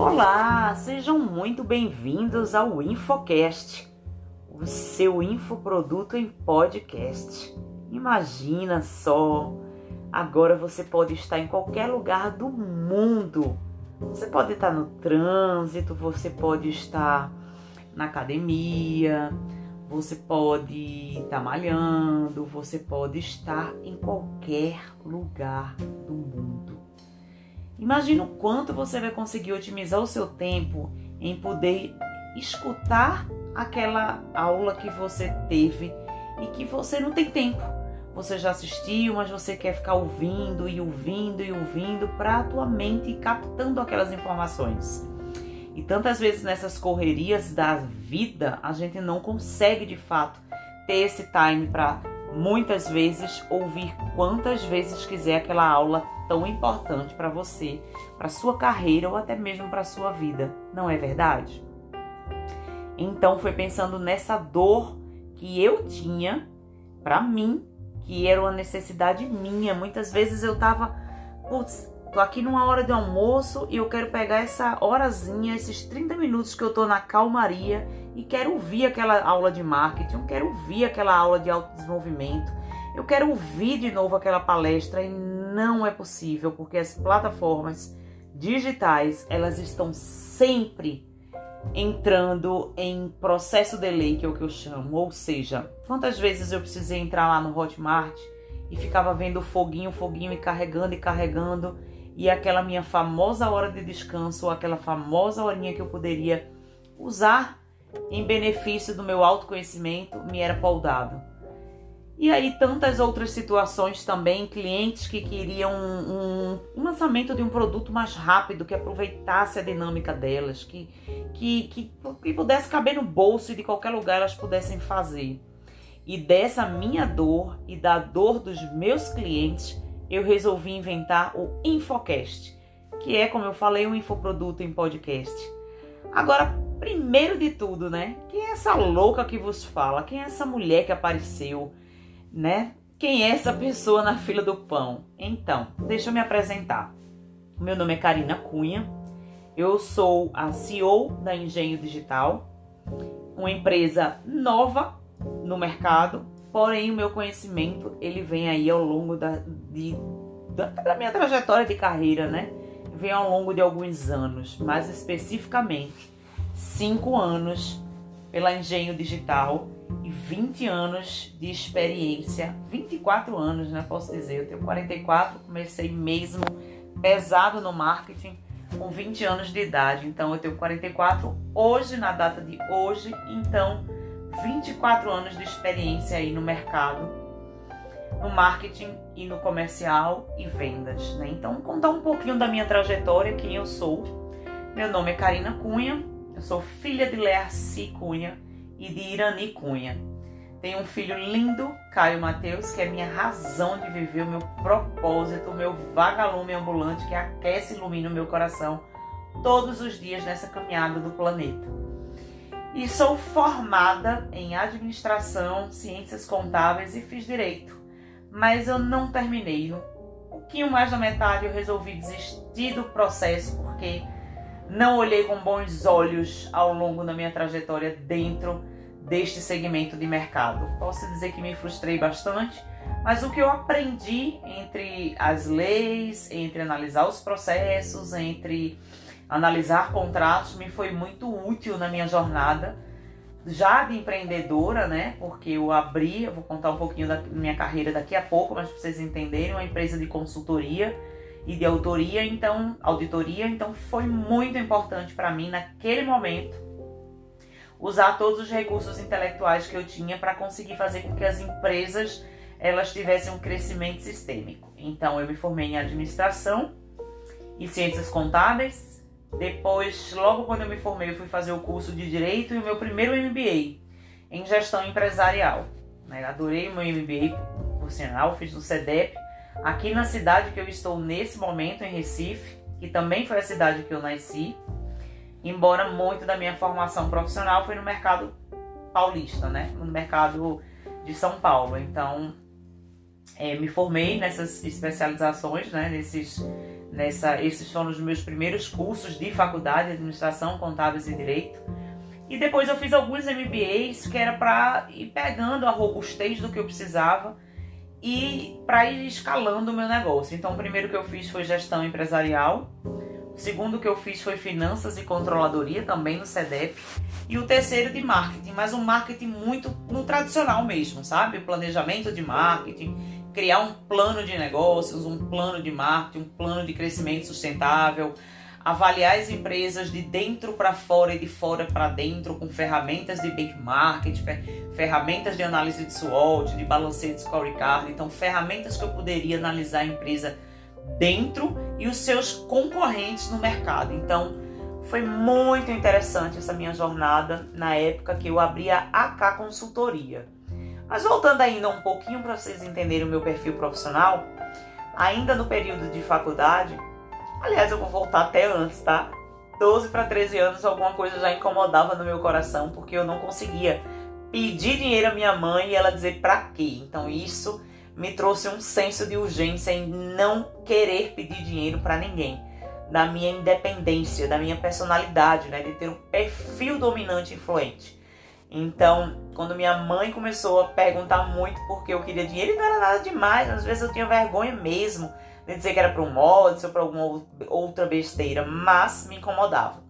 Olá, sejam muito bem-vindos ao InfoCast, o seu infoproduto em podcast. Imagina só, agora você pode estar em qualquer lugar do mundo. Você pode estar no trânsito, você pode estar na academia, você pode estar malhando, você pode estar em qualquer lugar do mundo. Imagina o quanto você vai conseguir otimizar o seu tempo em poder escutar aquela aula que você teve e que você não tem tempo. Você já assistiu, mas você quer ficar ouvindo e ouvindo e ouvindo para a tua mente captando aquelas informações. E tantas vezes nessas correrias da vida, a gente não consegue de fato ter esse time para muitas vezes ouvir quantas vezes quiser aquela aula tão importante para você, para sua carreira ou até mesmo para sua vida, não é verdade? Então foi pensando nessa dor que eu tinha para mim, que era uma necessidade minha. Muitas vezes eu tava, putz, tô aqui numa hora de almoço e eu quero pegar essa horazinha, esses 30 minutos que eu tô na calmaria e quero ouvir aquela aula de marketing, eu quero ouvir aquela aula de autodesenvolvimento, eu quero ouvir de novo aquela palestra e não é possível, porque as plataformas digitais, elas estão sempre entrando em processo delay, que é o que eu chamo. Ou seja, quantas vezes eu precisei entrar lá no Hotmart e ficava vendo foguinho, foguinho e carregando e carregando, e aquela minha famosa hora de descanso, ou aquela famosa horinha que eu poderia usar em benefício do meu autoconhecimento, me era paudado. E aí tantas outras situações também, clientes que queriam um, um, lançamento de um produto mais rápido, que aproveitasse a dinâmica delas, que, que, que, que pudesse caber no bolso e de qualquer lugar elas pudessem fazer. E dessa minha dor e da dor dos meus clientes, eu resolvi inventar o Infocast, que é, como eu falei, um infoproduto em podcast. Agora, primeiro de tudo, né? Quem é essa louca que vos fala? Quem é essa mulher que apareceu? né? Quem é essa pessoa na fila do pão? Então, deixa eu me apresentar. Meu nome é Karina Cunha. Eu sou a CEO da Engenho Digital, uma empresa nova no mercado, porém o meu conhecimento ele vem aí ao longo da, de, da minha trajetória de carreira, né? Vem ao longo de alguns anos, mais especificamente cinco anos pela Engenho Digital e 20 anos de experiência, 24 anos, né? Posso dizer, eu tenho 44, comecei mesmo pesado no marketing com 20 anos de idade. Então eu tenho 44 hoje, na data de hoje, então 24 anos de experiência aí no mercado, no marketing e no comercial e vendas, né? Então contar um pouquinho da minha trajetória, quem eu sou. Meu nome é Karina Cunha, eu sou filha de Learci Cunha e de Irani Cunha. Tenho um filho lindo, Caio Mateus, que é minha razão de viver, o meu propósito, o meu vagalume ambulante que aquece e ilumina o meu coração todos os dias nessa caminhada do planeta. E sou formada em administração, ciências contábeis e fiz direito, mas eu não terminei. Um pouquinho mais da metade eu resolvi desistir do processo porque não olhei com bons olhos ao longo da minha trajetória dentro deste segmento de mercado. Posso dizer que me frustrei bastante, mas o que eu aprendi entre as leis, entre analisar os processos, entre analisar contratos, me foi muito útil na minha jornada já de empreendedora, né? Porque eu abri, eu vou contar um pouquinho da minha carreira daqui a pouco, mas para vocês entenderem, uma empresa de consultoria e de autoria, então, auditoria, então foi muito importante para mim naquele momento usar todos os recursos intelectuais que eu tinha para conseguir fazer com que as empresas elas tivessem um crescimento sistêmico. Então eu me formei em administração e ciências contábeis. Depois, logo quando eu me formei, eu fui fazer o curso de direito e o meu primeiro MBA em gestão empresarial. Né? Adorei o meu MBA, por sinal, fiz no CEDEP aqui na cidade que eu estou nesse momento, em Recife, que também foi a cidade que eu nasci, embora muito da minha formação profissional foi no mercado paulista, né? No mercado de São Paulo. Então, é, me formei nessas especializações, né? Nesses, Nessa, esses foram os meus primeiros cursos de faculdade de administração, contábeis e direito. E depois eu fiz alguns MBAs que era para ir pegando a robustez do que eu precisava e para ir escalando o meu negócio. Então, o primeiro que eu fiz foi gestão empresarial. O segundo que eu fiz foi finanças e controladoria, também no CEDEP. E o terceiro de marketing, mas um marketing muito no tradicional mesmo, sabe? Planejamento de marketing, criar um plano de negócios, um plano de marketing, um plano de crescimento sustentável, avaliar as empresas de dentro para fora e de fora para dentro com ferramentas de benchmark, ferramentas de análise de SWOT, de balanceio de scorecard, então ferramentas que eu poderia analisar a empresa dentro e os seus concorrentes no mercado. Então, foi muito interessante essa minha jornada na época que eu abri a AK Consultoria. Mas voltando ainda um pouquinho para vocês entenderem o meu perfil profissional, ainda no período de faculdade, aliás, eu vou voltar até antes, tá? 12 para 13 anos, alguma coisa já incomodava no meu coração, porque eu não conseguia pedir dinheiro à minha mãe e ela dizer para quê. Então isso me trouxe um senso de urgência em não querer pedir dinheiro para ninguém, da minha independência, da minha personalidade, né, de ter um perfil dominante e influente. Então, quando minha mãe começou a perguntar muito porque eu queria dinheiro, não era nada demais, às vezes eu tinha vergonha mesmo de dizer que era para um mod ou para alguma outra besteira, mas me incomodava.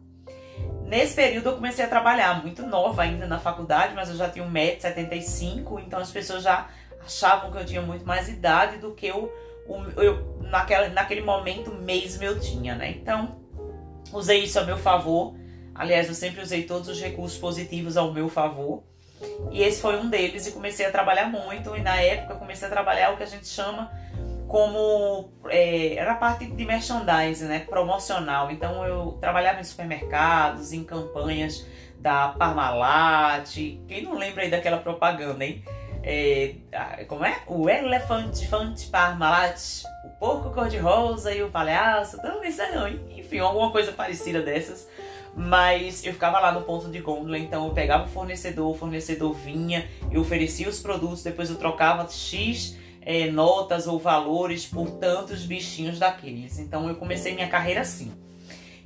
Nesse período eu comecei a trabalhar, muito nova ainda na faculdade, mas eu já tinha 1,75m, então as pessoas já achavam que eu tinha muito mais idade do que eu, eu naquela, naquele momento mesmo eu tinha, né? Então, usei isso a meu favor Aliás, eu sempre usei todos os recursos positivos ao meu favor. E esse foi um deles e comecei a trabalhar muito. E na época comecei a trabalhar o que a gente chama como é, era parte de merchandising, né, promocional. Então eu trabalhava em supermercados, em campanhas da Parmalat. Quem não lembra aí daquela propaganda, hein? É, como é? O elefante fante Parmalat, o porco cor-de-rosa e o palhaço. Não, isso não. Enfim, alguma coisa parecida dessas. Mas eu ficava lá no ponto de gôndola, então eu pegava o fornecedor, o fornecedor vinha, eu oferecia os produtos, depois eu trocava X é, notas ou valores por tantos bichinhos daqueles. Então eu comecei minha carreira assim.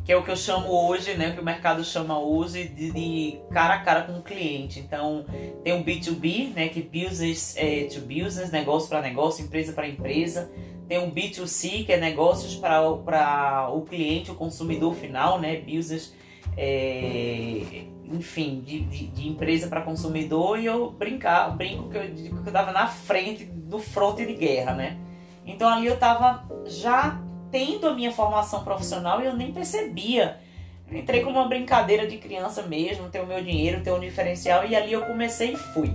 Que é o que eu chamo hoje, né? O que o mercado chama hoje de, de cara a cara com o cliente. Então, tem o B2B, né? Que business é, to business, negócio para negócio, empresa para empresa. Tem o B2C, que é negócios para o cliente, o consumidor final, né? Business é, enfim, de, de, de empresa para consumidor e eu brincar, brinco que eu, que eu tava na frente do fronte de guerra, né? Então ali eu tava já tendo a minha formação profissional e eu nem percebia. Eu entrei como uma brincadeira de criança mesmo, ter o meu dinheiro, ter um diferencial e ali eu comecei e fui.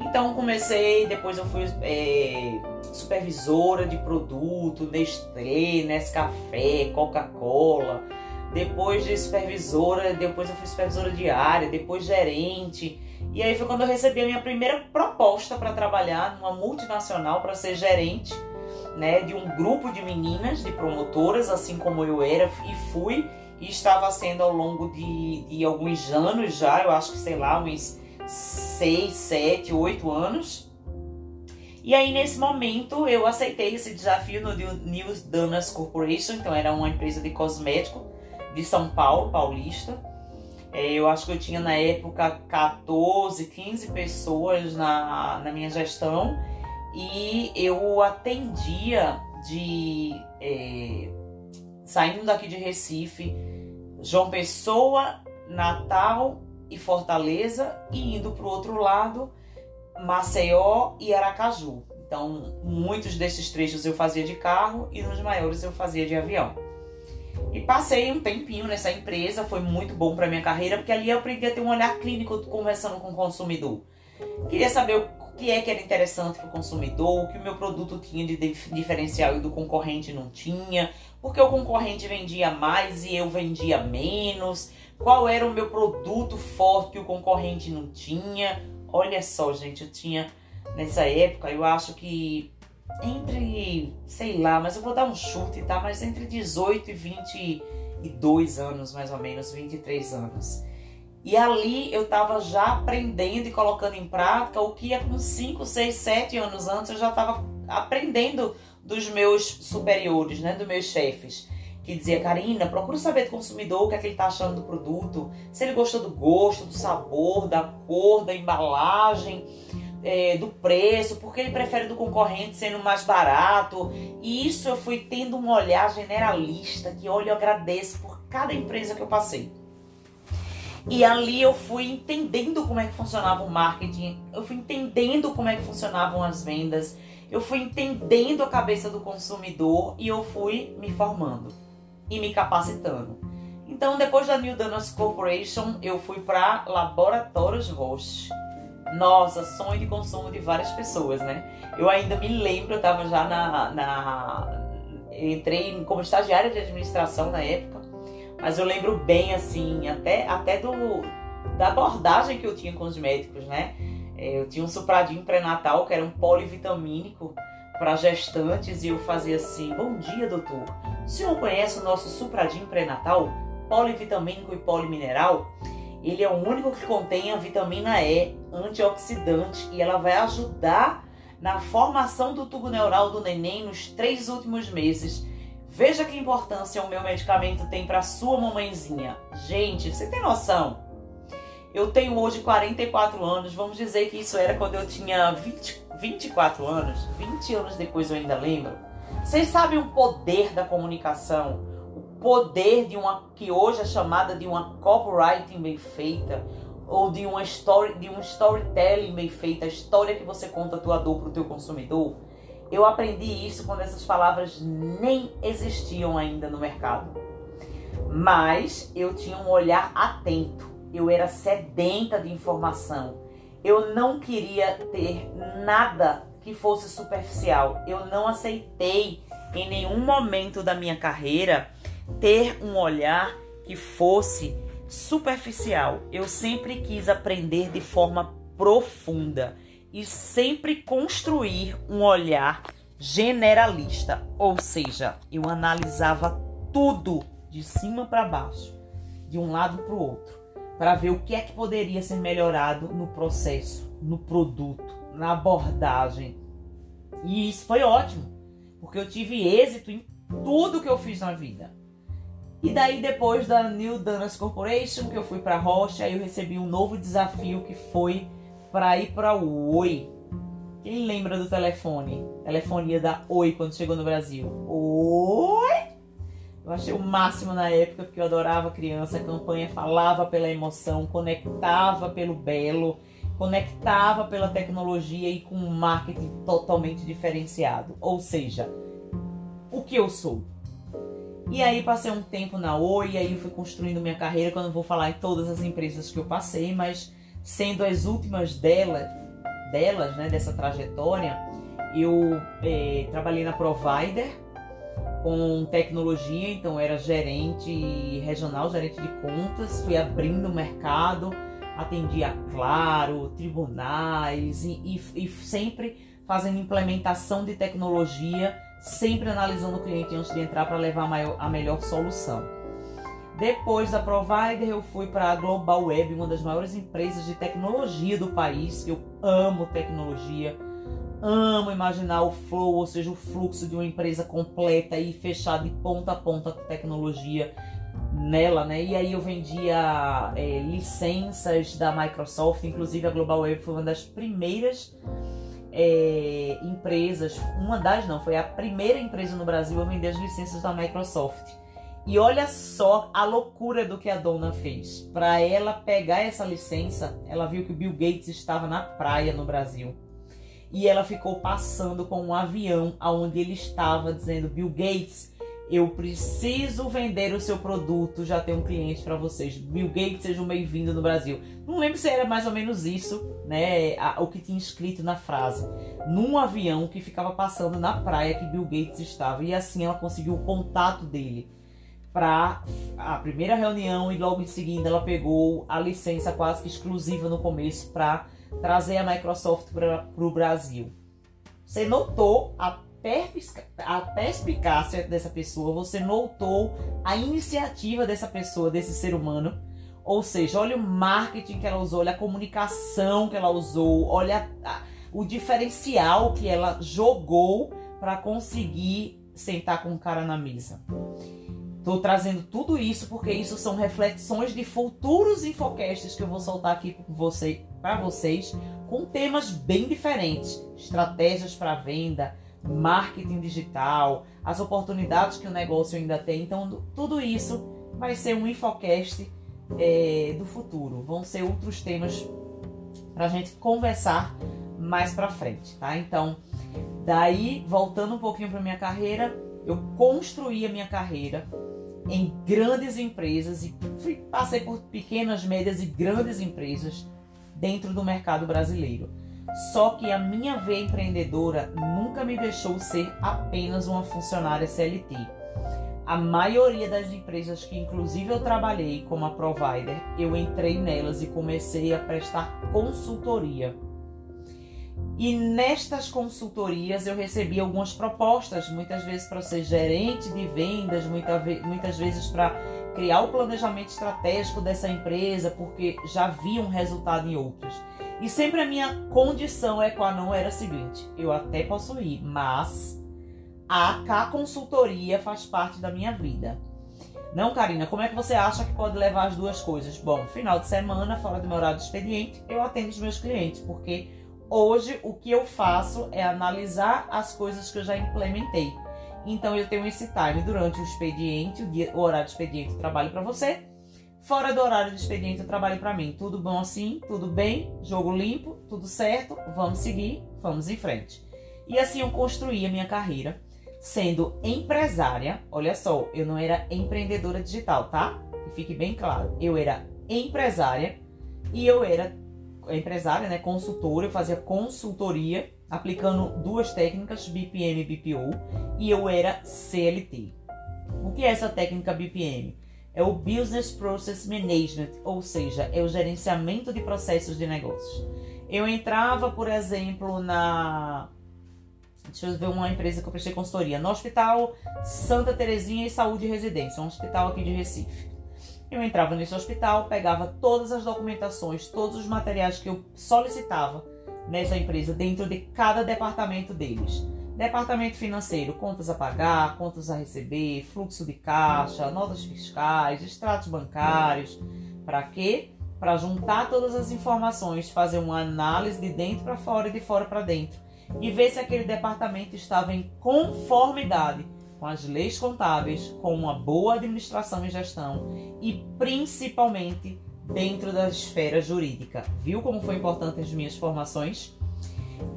Então comecei, depois eu fui é, supervisora de produto, Nestlé, Nescafé, Coca-Cola depois de supervisora, depois eu fui supervisora de área, depois gerente. E aí foi quando eu recebi a minha primeira proposta para trabalhar numa multinacional para ser gerente, né, de um grupo de meninas, de promotoras, assim como eu era e fui e estava sendo ao longo de, de alguns anos já, eu acho que sei lá, uns 6, 7, 8 anos. E aí, nesse momento, eu aceitei esse desafio no New Donuts Corporation, então era uma empresa de cosmético de São Paulo, paulista. É, eu acho que eu tinha na época 14, 15 pessoas na, na minha gestão e eu atendia de. É, saindo daqui de Recife, João Pessoa, Natal e Fortaleza e indo para o outro lado, Maceió e Aracaju. Então, muitos desses trechos eu fazia de carro e nos maiores eu fazia de avião. E passei um tempinho nessa empresa, foi muito bom para minha carreira, porque ali eu aprendi a ter um olhar clínico conversando com o consumidor. Queria saber o que é que era interessante para o consumidor, o que o meu produto tinha de diferencial e do concorrente não tinha, porque o concorrente vendia mais e eu vendia menos, qual era o meu produto forte que o concorrente não tinha. Olha só, gente, eu tinha nessa época, eu acho que entre, sei lá, mas eu vou dar um chute, tá? Mas entre 18 e 22 anos, mais ou menos, 23 anos. E ali eu tava já aprendendo e colocando em prática o que com 5, 6, 7 anos antes eu já tava aprendendo dos meus superiores, né, dos meus chefes, que dizia, Karina, procura saber do consumidor o que é que ele está achando do produto, se ele gostou do gosto, do sabor, da cor, da embalagem, é, do preço, porque ele prefere do concorrente sendo mais barato. E isso eu fui tendo um olhar generalista, que olha, eu agradeço por cada empresa que eu passei. E ali eu fui entendendo como é que funcionava o marketing, eu fui entendendo como é que funcionavam as vendas, eu fui entendendo a cabeça do consumidor e eu fui me formando e me capacitando. Então, depois da New Danas Corporation, eu fui para Laboratórios Roche. Nossa, sonho de consumo de várias pessoas, né? Eu ainda me lembro, eu estava já na, na. Entrei como estagiária de administração na época, mas eu lembro bem, assim, até, até do, da abordagem que eu tinha com os médicos, né? É, eu tinha um supradinho pré-natal que era um polivitamínico para gestantes e eu fazia assim: Bom dia, doutor. O senhor conhece o nosso supradinho pré-natal, polivitamínico e polimineral? Ele é o único que contém a vitamina E, antioxidante, e ela vai ajudar na formação do tubo neural do neném nos três últimos meses. Veja que importância o meu medicamento tem para sua mamãezinha. Gente, você tem noção? Eu tenho hoje 44 anos, vamos dizer que isso era quando eu tinha 20, 24 anos, 20 anos depois eu ainda lembro. Vocês sabem o poder da comunicação? Poder de uma que hoje é chamada de uma copywriting bem feita ou de uma story, de um storytelling bem feita, a história que você conta a tua dor para o teu consumidor. Eu aprendi isso quando essas palavras nem existiam ainda no mercado. Mas eu tinha um olhar atento. Eu era sedenta de informação. Eu não queria ter nada que fosse superficial. Eu não aceitei em nenhum momento da minha carreira ter um olhar que fosse superficial. Eu sempre quis aprender de forma profunda e sempre construir um olhar generalista, ou seja, eu analisava tudo de cima para baixo, de um lado para o outro, para ver o que é que poderia ser melhorado no processo, no produto, na abordagem. E isso foi ótimo, porque eu tive êxito em tudo que eu fiz na vida. E daí depois da New Danas Corporation, que eu fui para Rocha, aí eu recebi um novo desafio que foi para ir para Oi. Quem lembra do telefone? Telefonia da Oi quando chegou no Brasil. Oi! Eu achei o máximo na época porque eu adorava criança, a campanha falava pela emoção, conectava pelo belo, conectava pela tecnologia e com um marketing totalmente diferenciado. Ou seja, o que eu sou? E aí passei um tempo na Oi, e aí fui construindo minha carreira, quando vou falar em todas as empresas que eu passei, mas sendo as últimas delas, delas, né, dessa trajetória, eu é, trabalhei na Provider com tecnologia, então era gerente regional, gerente de contas, fui abrindo o mercado, atendia Claro, tribunais e, e, e sempre fazendo implementação de tecnologia sempre analisando o cliente antes de entrar para levar a, maior, a melhor solução. Depois da Provider, eu fui para a Global Web, uma das maiores empresas de tecnologia do país. Eu amo tecnologia, amo imaginar o flow, ou seja, o fluxo de uma empresa completa e fechada de ponta a ponta com tecnologia nela, né? E aí eu vendia é, licenças da Microsoft, inclusive a Global Web foi uma das primeiras é, empresas, uma das não, foi a primeira empresa no Brasil a vender as licenças da Microsoft. E olha só a loucura do que a dona fez. Para ela pegar essa licença, ela viu que o Bill Gates estava na praia no Brasil. E ela ficou passando com um avião aonde ele estava dizendo: Bill Gates, eu preciso vender o seu produto, já tem um cliente para vocês. Bill Gates, sejam bem-vindos no Brasil. Não lembro se era mais ou menos isso, né? O que tinha escrito na frase. Num avião que ficava passando na praia que Bill Gates estava. E assim ela conseguiu o contato dele para a primeira reunião e logo em seguida ela pegou a licença quase que exclusiva no começo para trazer a Microsoft para o Brasil. Você notou a a perspicácia dessa pessoa, você notou a iniciativa dessa pessoa, desse ser humano. Ou seja, olha o marketing que ela usou, olha a comunicação que ela usou, olha a, o diferencial que ela jogou para conseguir sentar com o cara na mesa. Estou trazendo tudo isso porque isso são reflexões de futuros infocasts que eu vou soltar aqui para vocês, com temas bem diferentes: estratégias para venda, marketing digital, as oportunidades que o negócio ainda tem. Então, tudo isso vai ser um infocast é, do futuro. Vão ser outros temas para a gente conversar mais para frente, tá? Então, daí voltando um pouquinho para minha carreira, eu construí a minha carreira em grandes empresas e passei por pequenas, médias e grandes empresas dentro do mercado brasileiro. Só que a minha veia empreendedora nunca me deixou ser apenas uma funcionária CLT. A maioria das empresas que inclusive eu trabalhei como a provider, eu entrei nelas e comecei a prestar consultoria e nestas consultorias eu recebi algumas propostas, muitas vezes para ser gerente de vendas, muitas vezes para criar o planejamento estratégico dessa empresa, porque já vi um resultado em outras. E sempre a minha condição é não era a seguinte: eu até posso ir, mas a AK Consultoria faz parte da minha vida. Não, Karina, como é que você acha que pode levar as duas coisas? Bom, final de semana, fora do meu horário de expediente, eu atendo os meus clientes, porque Hoje, o que eu faço é analisar as coisas que eu já implementei. Então, eu tenho esse time durante o expediente, o, dia, o horário de expediente trabalho para você. Fora do horário de expediente eu trabalho para mim. Tudo bom assim? Tudo bem? Jogo limpo? Tudo certo? Vamos seguir? Vamos em frente. E assim eu construí a minha carreira sendo empresária. Olha só, eu não era empreendedora digital, tá? Que fique bem claro. Eu era empresária e eu era empresária, né, consultora, eu fazia consultoria aplicando duas técnicas, BPM e BPO, e eu era CLT. O que é essa técnica BPM? É o Business Process Management, ou seja, é o gerenciamento de processos de negócios. Eu entrava, por exemplo, na Deixa eu ver uma empresa que eu prestei consultoria. No Hospital Santa Terezinha e Saúde e Residência, um hospital aqui de Recife. Eu entrava nesse hospital, pegava todas as documentações, todos os materiais que eu solicitava nessa empresa dentro de cada departamento deles. Departamento financeiro, contas a pagar, contas a receber, fluxo de caixa, notas fiscais, extratos bancários. Para quê? Para juntar todas as informações, fazer uma análise de dentro para fora e de fora para dentro e ver se aquele departamento estava em conformidade com as leis contábeis, com uma boa administração e gestão e principalmente dentro da esfera jurídica. Viu como foi importante as minhas formações?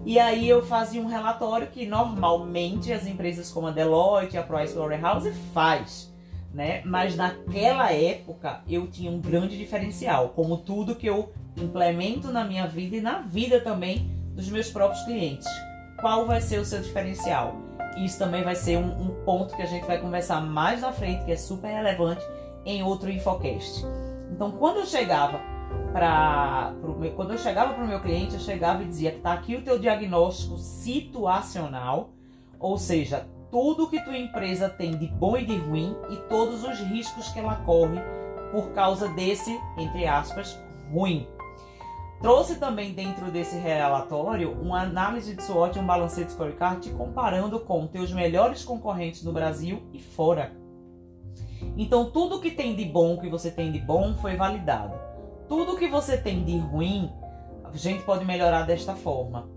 E aí eu fazia um relatório que normalmente as empresas como a Deloitte a Pricewaterhouse faz, né? Mas naquela época eu tinha um grande diferencial, como tudo que eu implemento na minha vida e na vida também dos meus próprios clientes. Qual vai ser o seu diferencial? Isso também vai ser um, um ponto que a gente vai conversar mais na frente, que é super relevante em outro Infocast. Então, quando eu chegava para quando eu chegava para o meu cliente, eu chegava e dizia que está aqui o teu diagnóstico situacional, ou seja, tudo que tua empresa tem de bom e de ruim e todos os riscos que ela corre por causa desse, entre aspas, ruim. Trouxe também dentro desse relatório uma análise de SWOT e um balancete scorecard te comparando com teus melhores concorrentes no Brasil e fora. Então tudo que tem de bom que você tem de bom foi validado. Tudo que você tem de ruim, a gente pode melhorar desta forma.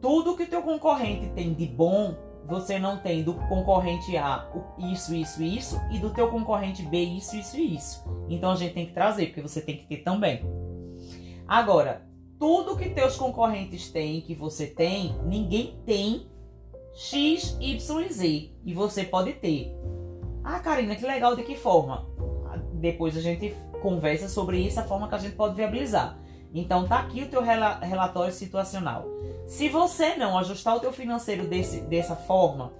Tudo que teu concorrente tem de bom, você não tem do concorrente A isso, isso, isso e do teu concorrente B isso, isso isso. Então a gente tem que trazer, porque você tem que ter também. Agora, tudo que teus concorrentes têm, que você tem, ninguém tem X, Y e Z. E você pode ter. Ah, Karina, que legal, de que forma? Depois a gente conversa sobre isso, a forma que a gente pode viabilizar. Então tá aqui o teu relatório situacional. Se você não ajustar o teu financeiro desse, dessa forma,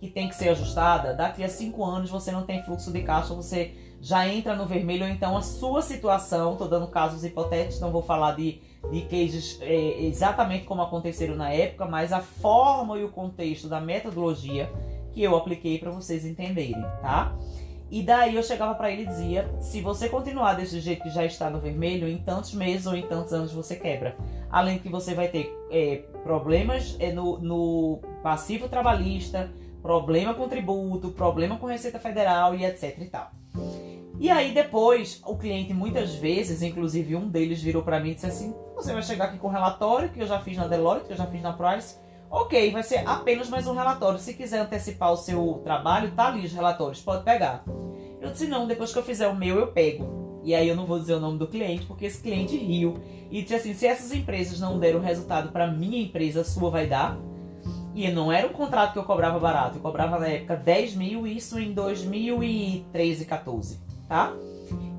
que tem que ser ajustada, daqui a cinco anos você não tem fluxo de caixa, você já entra no vermelho, ou então a sua situação, estou dando casos hipotéticos, não vou falar de de cases é, exatamente como aconteceram na época, mas a forma e o contexto da metodologia que eu apliquei para vocês entenderem, tá? E daí eu chegava para ele e dizia: se você continuar desse jeito que já está no vermelho, em tantos meses ou em tantos anos você quebra. Além que você vai ter é, problemas é, no, no passivo trabalhista, problema com tributo, problema com Receita Federal e etc e tal. E aí depois, o cliente muitas vezes, inclusive um deles virou para mim e disse assim: "Você vai chegar aqui com um relatório que eu já fiz na Deloitte, que eu já fiz na Price. OK, vai ser apenas mais um relatório. Se quiser antecipar o seu trabalho, tá ali os relatórios, pode pegar". Eu disse: "Não, depois que eu fizer o meu, eu pego". E aí eu não vou dizer o nome do cliente, porque esse cliente riu e disse assim: "Se essas empresas não deram resultado para minha empresa, a sua vai dar". E não era um contrato que eu cobrava barato, eu cobrava na época 10 mil, isso em 2013, 14 tá?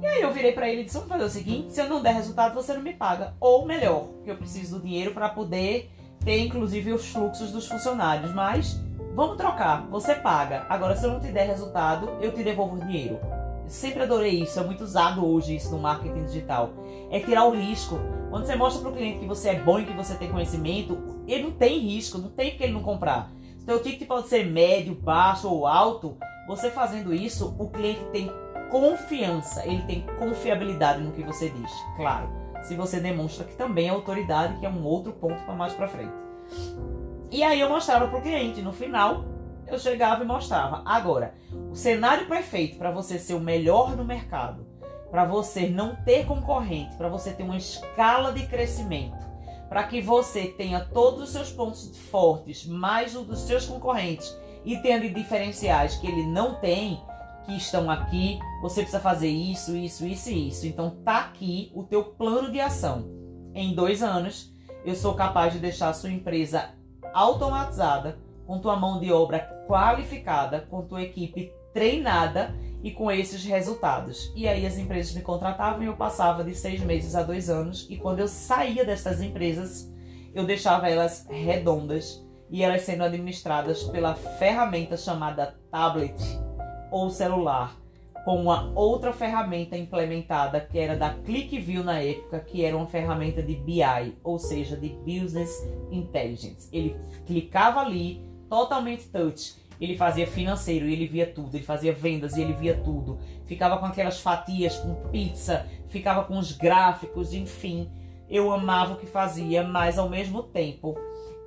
E aí eu virei para ele e disse: vamos fazer o seguinte: se eu não der resultado, você não me paga. Ou melhor, que eu preciso do dinheiro para poder ter, inclusive, os fluxos dos funcionários. Mas vamos trocar, você paga. Agora, se eu não te der resultado, eu te devolvo o dinheiro. Sempre adorei isso, é muito usado hoje isso no marketing digital. É tirar o risco. Quando você mostra para o cliente que você é bom e que você tem conhecimento, ele não tem risco, não tem porque ele não comprar. Seu ticket pode ser médio, baixo ou alto. Você fazendo isso, o cliente tem confiança, ele tem confiabilidade no que você diz. Claro, se você demonstra que também é autoridade, que é um outro ponto para mais para frente. E aí eu mostrava para o cliente, no final eu chegava e mostrava. Agora, o cenário perfeito para você ser o melhor no mercado, para você não ter concorrente, para você ter uma escala de crescimento, para que você tenha todos os seus pontos fortes, mais os dos seus concorrentes e tenha diferenciais que ele não tem, que estão aqui, você precisa fazer isso, isso, isso e isso. Então tá aqui o teu plano de ação. Em dois anos, eu sou capaz de deixar a sua empresa automatizada, com tua mão de obra qualificada, com tua equipe treinada e com esses resultados. E aí as empresas me contratavam e eu passava de seis meses a dois anos. E quando eu saía dessas empresas, eu deixava elas redondas e elas sendo administradas pela ferramenta chamada tablet ou celular com uma outra ferramenta implementada que era da ClickView na época, que era uma ferramenta de BI, ou seja, de Business Intelligence. Ele clicava ali, totalmente touch. Ele fazia financeiro e ele via tudo, ele fazia vendas e ele via tudo. Ficava com aquelas fatias com pizza, ficava com os gráficos, enfim. Eu amava o que fazia, mas ao mesmo tempo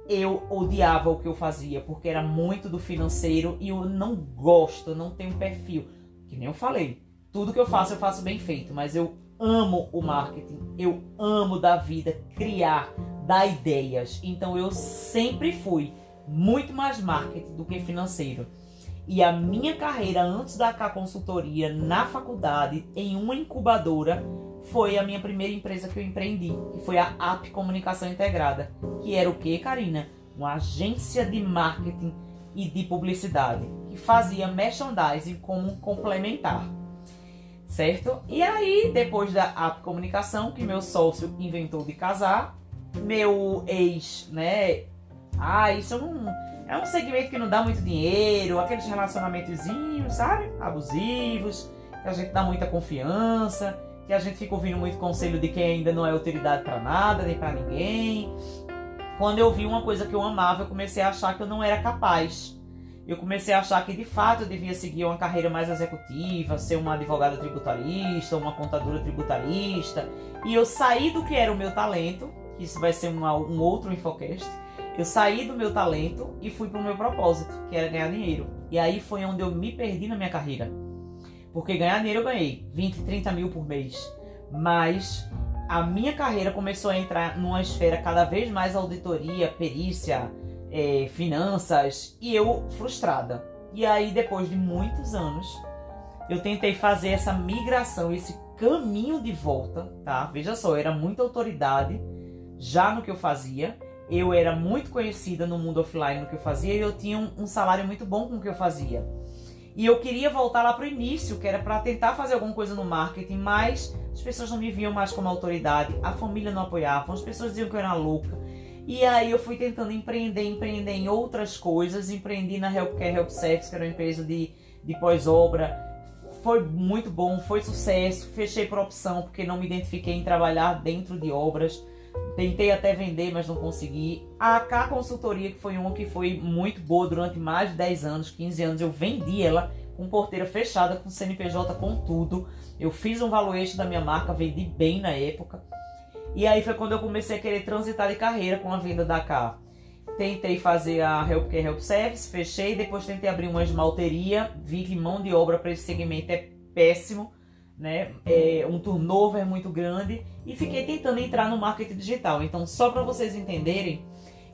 eu odiava o que eu fazia, porque era muito do financeiro e eu não gosto, não tenho perfil. Que nem eu falei, tudo que eu faço eu faço bem feito, mas eu amo o marketing, eu amo da vida, criar, dar ideias. Então eu sempre fui muito mais marketing do que financeiro. E a minha carreira antes da K Consultoria na faculdade, em uma incubadora, foi a minha primeira empresa que eu empreendi, que foi a App Comunicação Integrada, que era o que, Karina? Uma agência de marketing e de publicidade, que fazia merchandising como complementar. Certo? E aí, depois da App Comunicação, que meu sócio inventou de casar, meu ex, né? Ah, isso não, é um segmento que não dá muito dinheiro, aqueles relacionamentozinhos, sabe? Abusivos, que a gente dá muita confiança que a gente fica ouvindo muito conselho de quem ainda não é autoridade para nada, nem para ninguém. Quando eu vi uma coisa que eu amava, eu comecei a achar que eu não era capaz. Eu comecei a achar que de fato eu devia seguir uma carreira mais executiva, ser uma advogada tributarista, uma contadora tributarista. E eu saí do que era o meu talento, que isso vai ser uma, um outro Infocast. Eu saí do meu talento e fui para o meu propósito, que era ganhar dinheiro. E aí foi onde eu me perdi na minha carreira. Porque ganhar dinheiro eu ganhei 20, 30 mil por mês. Mas a minha carreira começou a entrar numa esfera cada vez mais auditoria, perícia, é, finanças e eu frustrada. E aí, depois de muitos anos, eu tentei fazer essa migração, esse caminho de volta, tá? Veja só, eu era muita autoridade já no que eu fazia. Eu era muito conhecida no mundo offline no que eu fazia e eu tinha um, um salário muito bom com o que eu fazia. E eu queria voltar lá pro início, que era para tentar fazer alguma coisa no marketing, mas as pessoas não me viam mais como autoridade, a família não apoiava, as pessoas diziam que eu era louca. E aí eu fui tentando empreender, empreender em outras coisas, empreendi na Healthcare Help Service, que era uma empresa de, de pós-obra. Foi muito bom, foi sucesso, fechei por opção, porque não me identifiquei em trabalhar dentro de obras. Tentei até vender, mas não consegui. A K Consultoria, que foi uma que foi muito boa durante mais de 10 anos, 15 anos, eu vendi ela com porteira fechada, com CNPJ, com tudo. Eu fiz um valuation da minha marca, vendi bem na época. E aí foi quando eu comecei a querer transitar de carreira com a venda da K. Tentei fazer a Healthcare Help Service, fechei, depois tentei abrir uma esmalteria, vi que mão de obra para esse segmento é péssimo, né? É um turnover muito grande e fiquei tentando entrar no marketing digital. Então, só para vocês entenderem,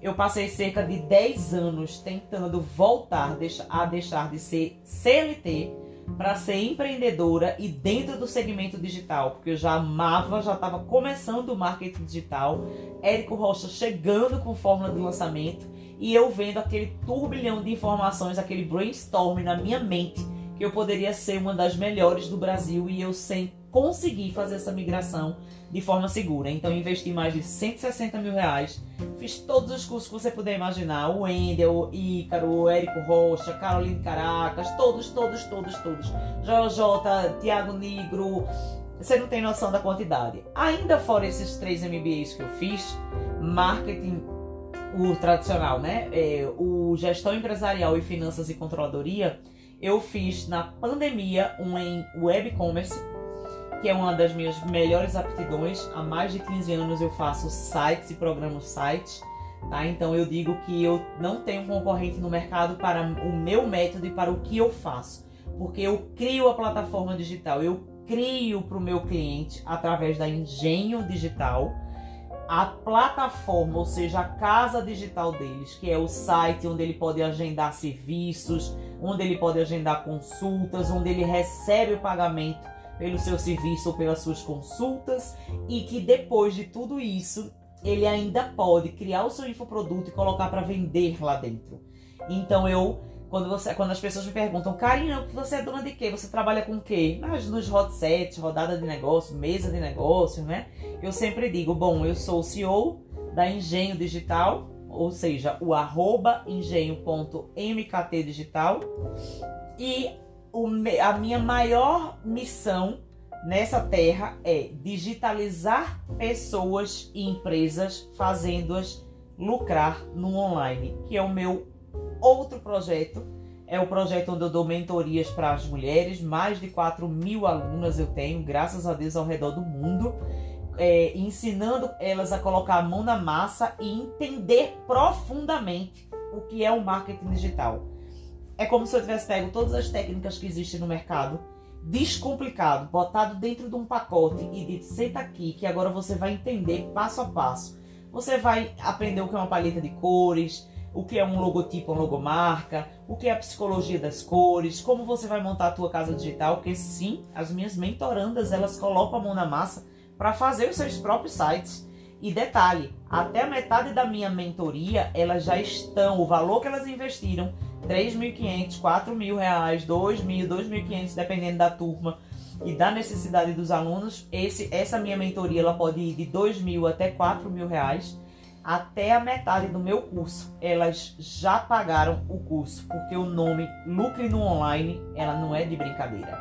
eu passei cerca de 10 anos tentando voltar a deixar de ser CLT para ser empreendedora e dentro do segmento digital, porque eu já amava, já estava começando o marketing digital, Érico Rocha chegando com fórmula de lançamento e eu vendo aquele turbilhão de informações, aquele brainstorm na minha mente que eu poderia ser uma das melhores do Brasil e eu sem conseguir fazer essa migração de forma segura. Então investi mais de 160 mil reais, fiz todos os cursos que você puder imaginar, o Wendel, o Ícaro, o Érico Rocha, Caroline Caracas, todos, todos, todos, todos. JJ, Tiago Negro, você não tem noção da quantidade. Ainda fora esses três MBAs que eu fiz, marketing, o tradicional, né? É, o gestão empresarial e finanças e controladoria, eu fiz na pandemia um em web commerce que é uma das minhas melhores aptidões. Há mais de 15 anos eu faço sites e programo sites. Tá? Então eu digo que eu não tenho concorrente no mercado para o meu método e para o que eu faço, porque eu crio a plataforma digital, eu crio para o meu cliente através da Engenho Digital a plataforma, ou seja, a casa digital deles, que é o site onde ele pode agendar serviços, onde ele pode agendar consultas, onde ele recebe o pagamento pelo seu serviço ou pelas suas consultas e que depois de tudo isso ele ainda pode criar o seu infoproduto e colocar para vender lá dentro. Então eu quando, você, quando as pessoas me perguntam, Karina, você é dona de quê? Você trabalha com o quê? Mas nos hot sets, rodada de negócio, mesa de negócio, né? Eu sempre digo, bom, eu sou o CEO da Engenho Digital, ou seja, o arroba engenho.mktdigital e o, a minha maior missão nessa terra é digitalizar pessoas e empresas, fazendo-as lucrar no online, que é o meu outro projeto. É o projeto onde eu dou mentorias para as mulheres, mais de 4 mil alunas eu tenho, graças a Deus, ao redor do mundo, é, ensinando elas a colocar a mão na massa e entender profundamente o que é o marketing digital é como se eu tivesse pego todas as técnicas que existem no mercado, descomplicado, botado dentro de um pacote e dito: senta aqui, que agora você vai entender passo a passo. Você vai aprender o que é uma paleta de cores, o que é um logotipo, uma logomarca, o que é a psicologia das cores, como você vai montar a tua casa digital, porque sim, as minhas mentorandas, elas colocam a mão na massa para fazer os seus próprios sites. E detalhe, até a metade da minha mentoria, elas já estão, o valor que elas investiram 3.500, 4.000 reais, 2.000, 2.500, dependendo da turma e da necessidade dos alunos. Esse, essa minha mentoria ela pode ir de 2.000 até 4.000 reais. Até a metade do meu curso, elas já pagaram o curso, porque o nome Lucre no Online, ela não é de brincadeira.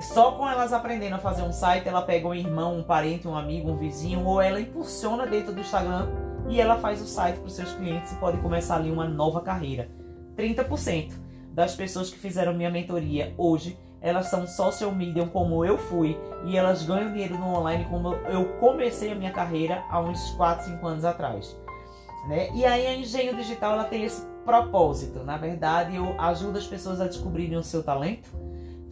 Só com elas aprendendo a fazer um site, ela pega um irmão, um parente, um amigo, um vizinho, ou ela impulsiona dentro do Instagram e ela faz o site para os seus clientes e pode começar ali uma nova carreira. 30% das pessoas que fizeram minha mentoria hoje, elas são social media como eu fui e elas ganham dinheiro no online como eu comecei a minha carreira há uns 4, 5 anos atrás. Né? E aí a Engenho Digital ela tem esse propósito. Na verdade, eu ajudo as pessoas a descobrirem o seu talento,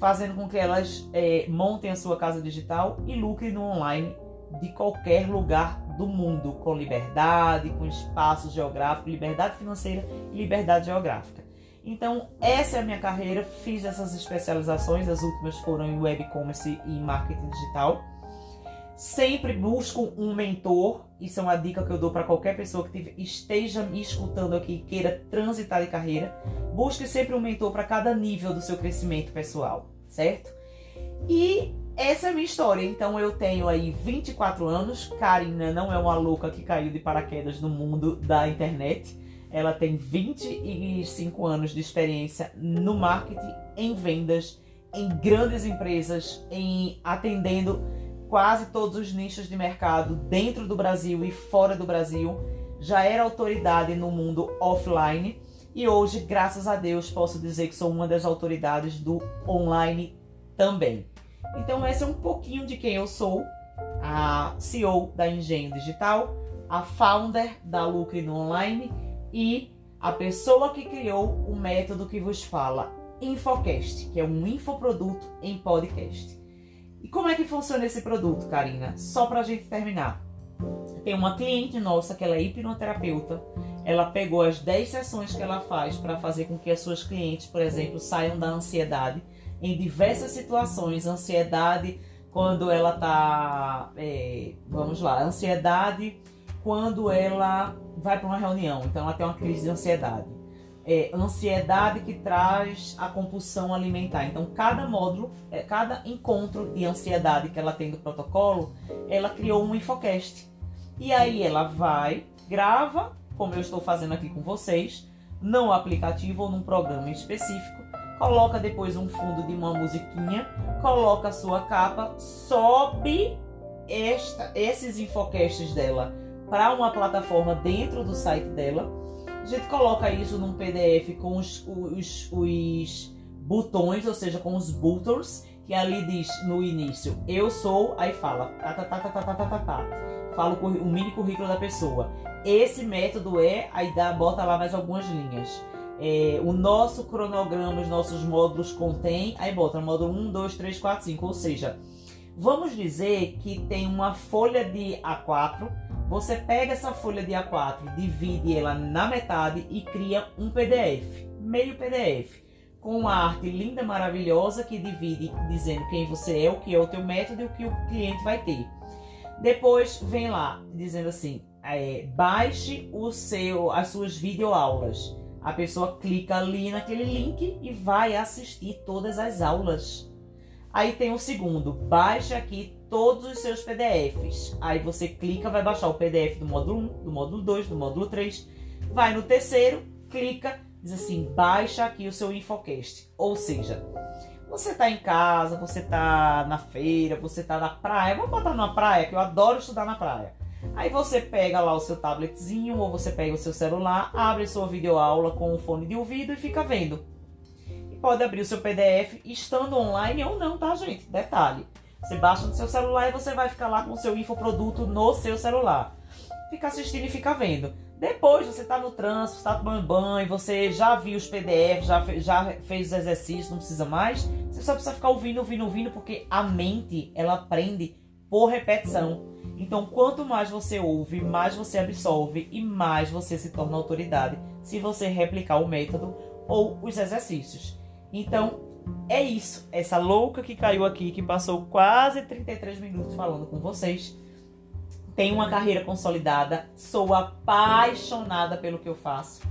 fazendo com que elas é, montem a sua casa digital e lucrem no online de qualquer lugar do mundo, com liberdade, com espaço geográfico, liberdade financeira e liberdade geográfica. Então, essa é a minha carreira, fiz essas especializações, as últimas foram em web commerce e marketing digital. Sempre busco um mentor, isso é uma dica que eu dou para qualquer pessoa que esteja me escutando aqui e queira transitar de carreira. Busque sempre um mentor para cada nível do seu crescimento pessoal, certo? E essa é a minha história. Então eu tenho aí 24 anos. Karina não é uma louca que caiu de paraquedas no mundo da internet. Ela tem 25 anos de experiência no marketing, em vendas, em grandes empresas, em atendendo quase todos os nichos de mercado dentro do Brasil e fora do Brasil. Já era autoridade no mundo offline E hoje, graças a Deus, posso dizer que sou uma das autoridades do online também. Então, esse é um pouquinho de quem eu sou, a CEO da Engenho Digital, a founder da Lucre no Online e a pessoa que criou o método que vos fala, Infocast, que é um infoproduto em podcast. E como é que funciona esse produto, Karina? Só para a gente terminar. Tem uma cliente nossa que ela é hipnoterapeuta. Ela pegou as 10 sessões que ela faz para fazer com que as suas clientes, por exemplo, saiam da ansiedade em diversas situações. Ansiedade quando ela tá. É, vamos lá, ansiedade quando ela vai para uma reunião, então ela tem uma crise de ansiedade. É, ansiedade que traz a compulsão alimentar. Então, cada módulo, é, cada encontro de ansiedade que ela tem do protocolo, ela criou um infocast. E aí ela vai, grava, como eu estou fazendo aqui com vocês, no aplicativo ou num programa específico, coloca depois um fundo de uma musiquinha, coloca a sua capa, sobe esta, esses infocasts dela para uma plataforma dentro do site dela. A gente coloca isso num PDF com os, os, os botões, ou seja, com os buttons, que ali diz no início, eu sou, aí fala, tá, tá, tá, tá, tá, tá, tá, tá. Fala o, o mini currículo da pessoa. Esse método é, aí dá, bota lá mais algumas linhas. É, o nosso cronograma, os nossos módulos contém, aí bota módulo 1, 2, 3, 4, 5, ou seja, vamos dizer que tem uma folha de A4 você pega essa folha de A4, divide ela na metade e cria um PDF, meio PDF, com uma arte linda, maravilhosa que divide dizendo quem você é, o que é o teu método e o que o cliente vai ter. Depois vem lá dizendo assim, é, baixe o seu, as suas videoaulas. A pessoa clica ali naquele link e vai assistir todas as aulas. Aí tem o segundo, baixe aqui todos os seus PDFs. Aí você clica, vai baixar o PDF do módulo 1, do módulo 2, do módulo 3. Vai no terceiro, clica, diz assim: baixa aqui o seu Infocast. Ou seja, você está em casa, você está na feira, você está na praia. Vamos botar na praia, que eu adoro estudar na praia. Aí você pega lá o seu tabletzinho ou você pega o seu celular, abre sua videoaula com o fone de ouvido e fica vendo. E pode abrir o seu PDF estando online ou não, tá, gente? Detalhe. Você baixa no seu celular e você vai ficar lá com o seu infoproduto no seu celular. Fica assistindo e fica vendo. Depois você está no trânsito, está tomando banho, você já viu os PDFs, já, já fez os exercícios, não precisa mais. Você só precisa ficar ouvindo, ouvindo, ouvindo, porque a mente ela aprende por repetição. Então, quanto mais você ouve, mais você absorve e mais você se torna autoridade se você replicar o método ou os exercícios. Então, é isso. Essa louca que caiu aqui, que passou quase 33 minutos falando com vocês. Tem uma carreira consolidada, sou apaixonada pelo que eu faço.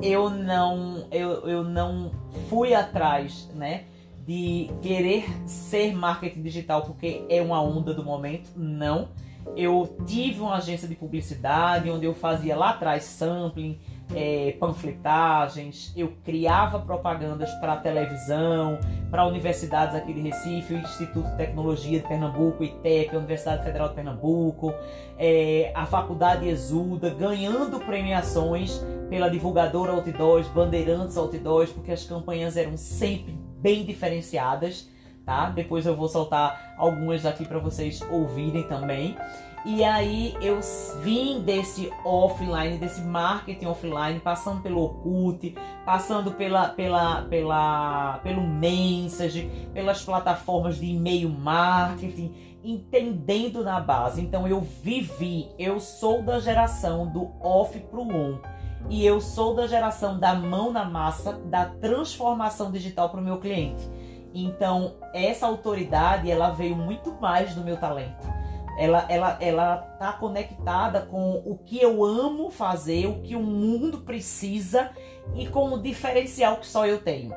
Eu não, eu, eu não fui atrás, né, de querer ser marketing digital porque é uma onda do momento. Não. Eu tive uma agência de publicidade onde eu fazia lá atrás sampling, é, panfletagens, eu criava propagandas para televisão, para universidades aqui de Recife, o Instituto de Tecnologia de Pernambuco, ITEP, a Universidade Federal de Pernambuco, é, a Faculdade Exuda, ganhando premiações pela divulgadora Outdoors, Bandeirantes Outdoors, porque as campanhas eram sempre bem diferenciadas, tá? Depois eu vou soltar algumas aqui para vocês ouvirem também. E aí eu vim desse offline, desse marketing offline, passando pelo Orkut, passando pela, pela, pela, pelo Message, pelas plataformas de e-mail marketing, entendendo na base. Então eu vivi, eu sou da geração do off pro on. E eu sou da geração da mão na massa, da transformação digital para o meu cliente. Então, essa autoridade, ela veio muito mais do meu talento ela ela ela tá conectada com o que eu amo fazer, o que o mundo precisa e com o diferencial que só eu tenho.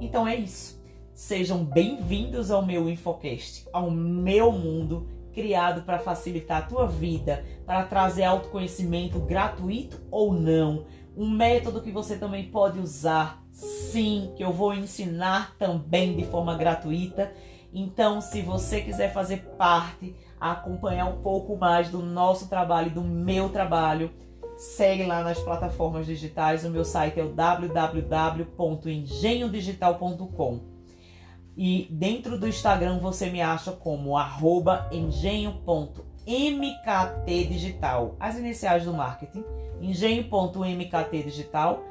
Então é isso. Sejam bem-vindos ao meu Infocast, ao meu mundo criado para facilitar a tua vida, para trazer autoconhecimento gratuito ou não, um método que você também pode usar, sim, que eu vou ensinar também de forma gratuita. Então, se você quiser fazer parte acompanhar um pouco mais do nosso trabalho, do meu trabalho, segue lá nas plataformas digitais. O meu site é o www.engenhodigital.com. E dentro do Instagram você me acha como engenho.mktdigital. As iniciais do marketing, engenho.mktdigital.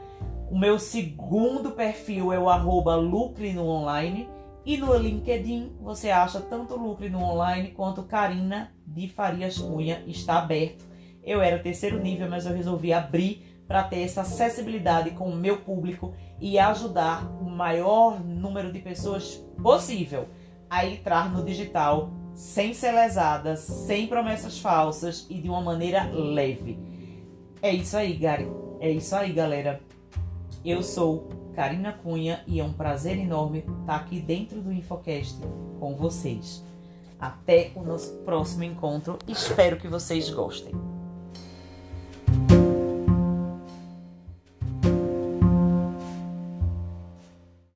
O meu segundo perfil é o arroba lucre no online. E no LinkedIn você acha tanto Lucre no online quanto Karina de Farias Cunha está aberto. Eu era terceiro nível, mas eu resolvi abrir para ter essa acessibilidade com o meu público e ajudar o maior número de pessoas possível a entrar no digital sem ser lesada, sem promessas falsas e de uma maneira leve. É isso aí, Gary. É isso aí, galera. Eu sou Karina Cunha e é um prazer enorme estar aqui dentro do Infocast com vocês. Até o nosso próximo encontro. Espero que vocês gostem.